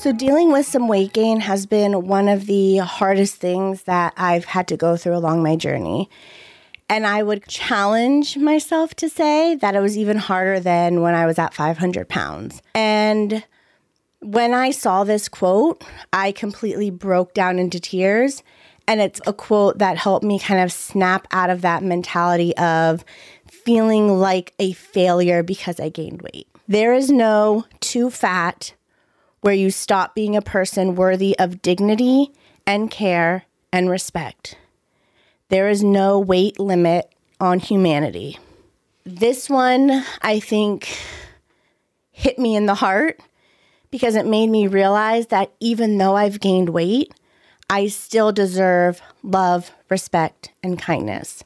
So, dealing with some weight gain has been one of the hardest things that I've had to go through along my journey. And I would challenge myself to say that it was even harder than when I was at 500 pounds. And when I saw this quote, I completely broke down into tears. And it's a quote that helped me kind of snap out of that mentality of feeling like a failure because I gained weight. There is no too fat where you stop being a person worthy of dignity and care and respect. There is no weight limit on humanity. This one, I think, hit me in the heart because it made me realize that even though I've gained weight, I still deserve love, respect, and kindness.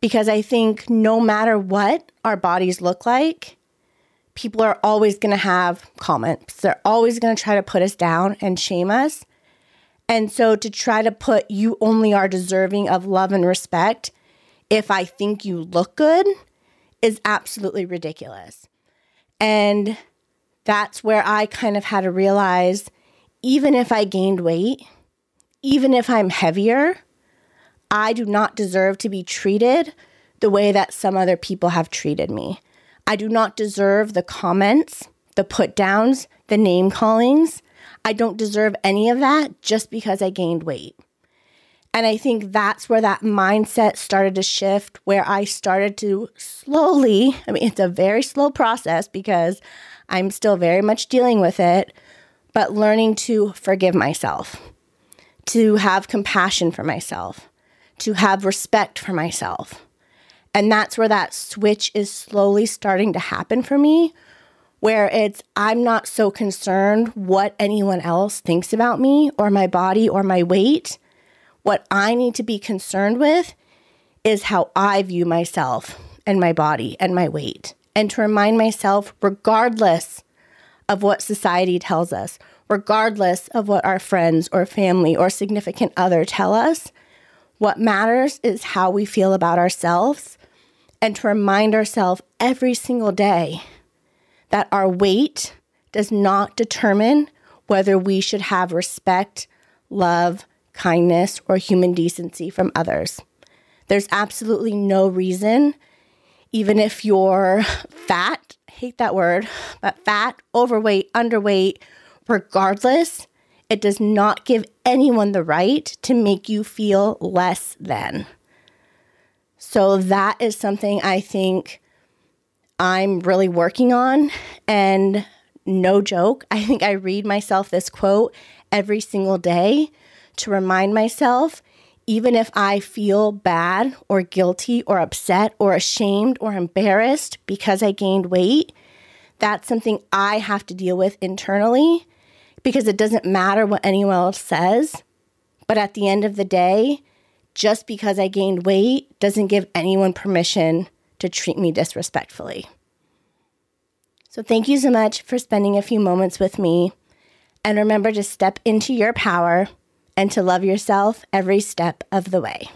Because I think no matter what our bodies look like, people are always going to have comments. They're always going to try to put us down and shame us. And so to try to put you only are deserving of love and respect if I think you look good is absolutely ridiculous. And that's where I kind of had to realize even if I gained weight, even if I'm heavier, I do not deserve to be treated the way that some other people have treated me. I do not deserve the comments, the put downs, the name callings. I don't deserve any of that just because I gained weight. And I think that's where that mindset started to shift, where I started to slowly, I mean, it's a very slow process because I'm still very much dealing with it, but learning to forgive myself, to have compassion for myself, to have respect for myself and that's where that switch is slowly starting to happen for me, where it's I'm not so concerned what anyone else thinks about me or my body or my weight. What I need to be concerned with is how I view myself and my body and my weight. And to remind myself, regardless of what society tells us, regardless of what our friends or family or significant other tell us, what matters is how we feel about ourselves and to remind ourselves every single day that our weight does not determine whether we should have respect, love, kindness, or human decency from others. There's absolutely no reason, even if you're fat, hate that word, but fat, overweight, underweight, regardless, it does not give anyone the right to make you feel less than. So that is something I think I'm really working on. And no joke, I think I read myself this quote every single day to remind myself, even if I feel bad or guilty or upset or ashamed or embarrassed because I gained weight, that's something I have to deal with internally because it doesn't matter what anyone else says. But at the end of the day, just because I gained weight doesn't give anyone permission to treat me disrespectfully. So, thank you so much for spending a few moments with me. And remember to step into your power and to love yourself every step of the way.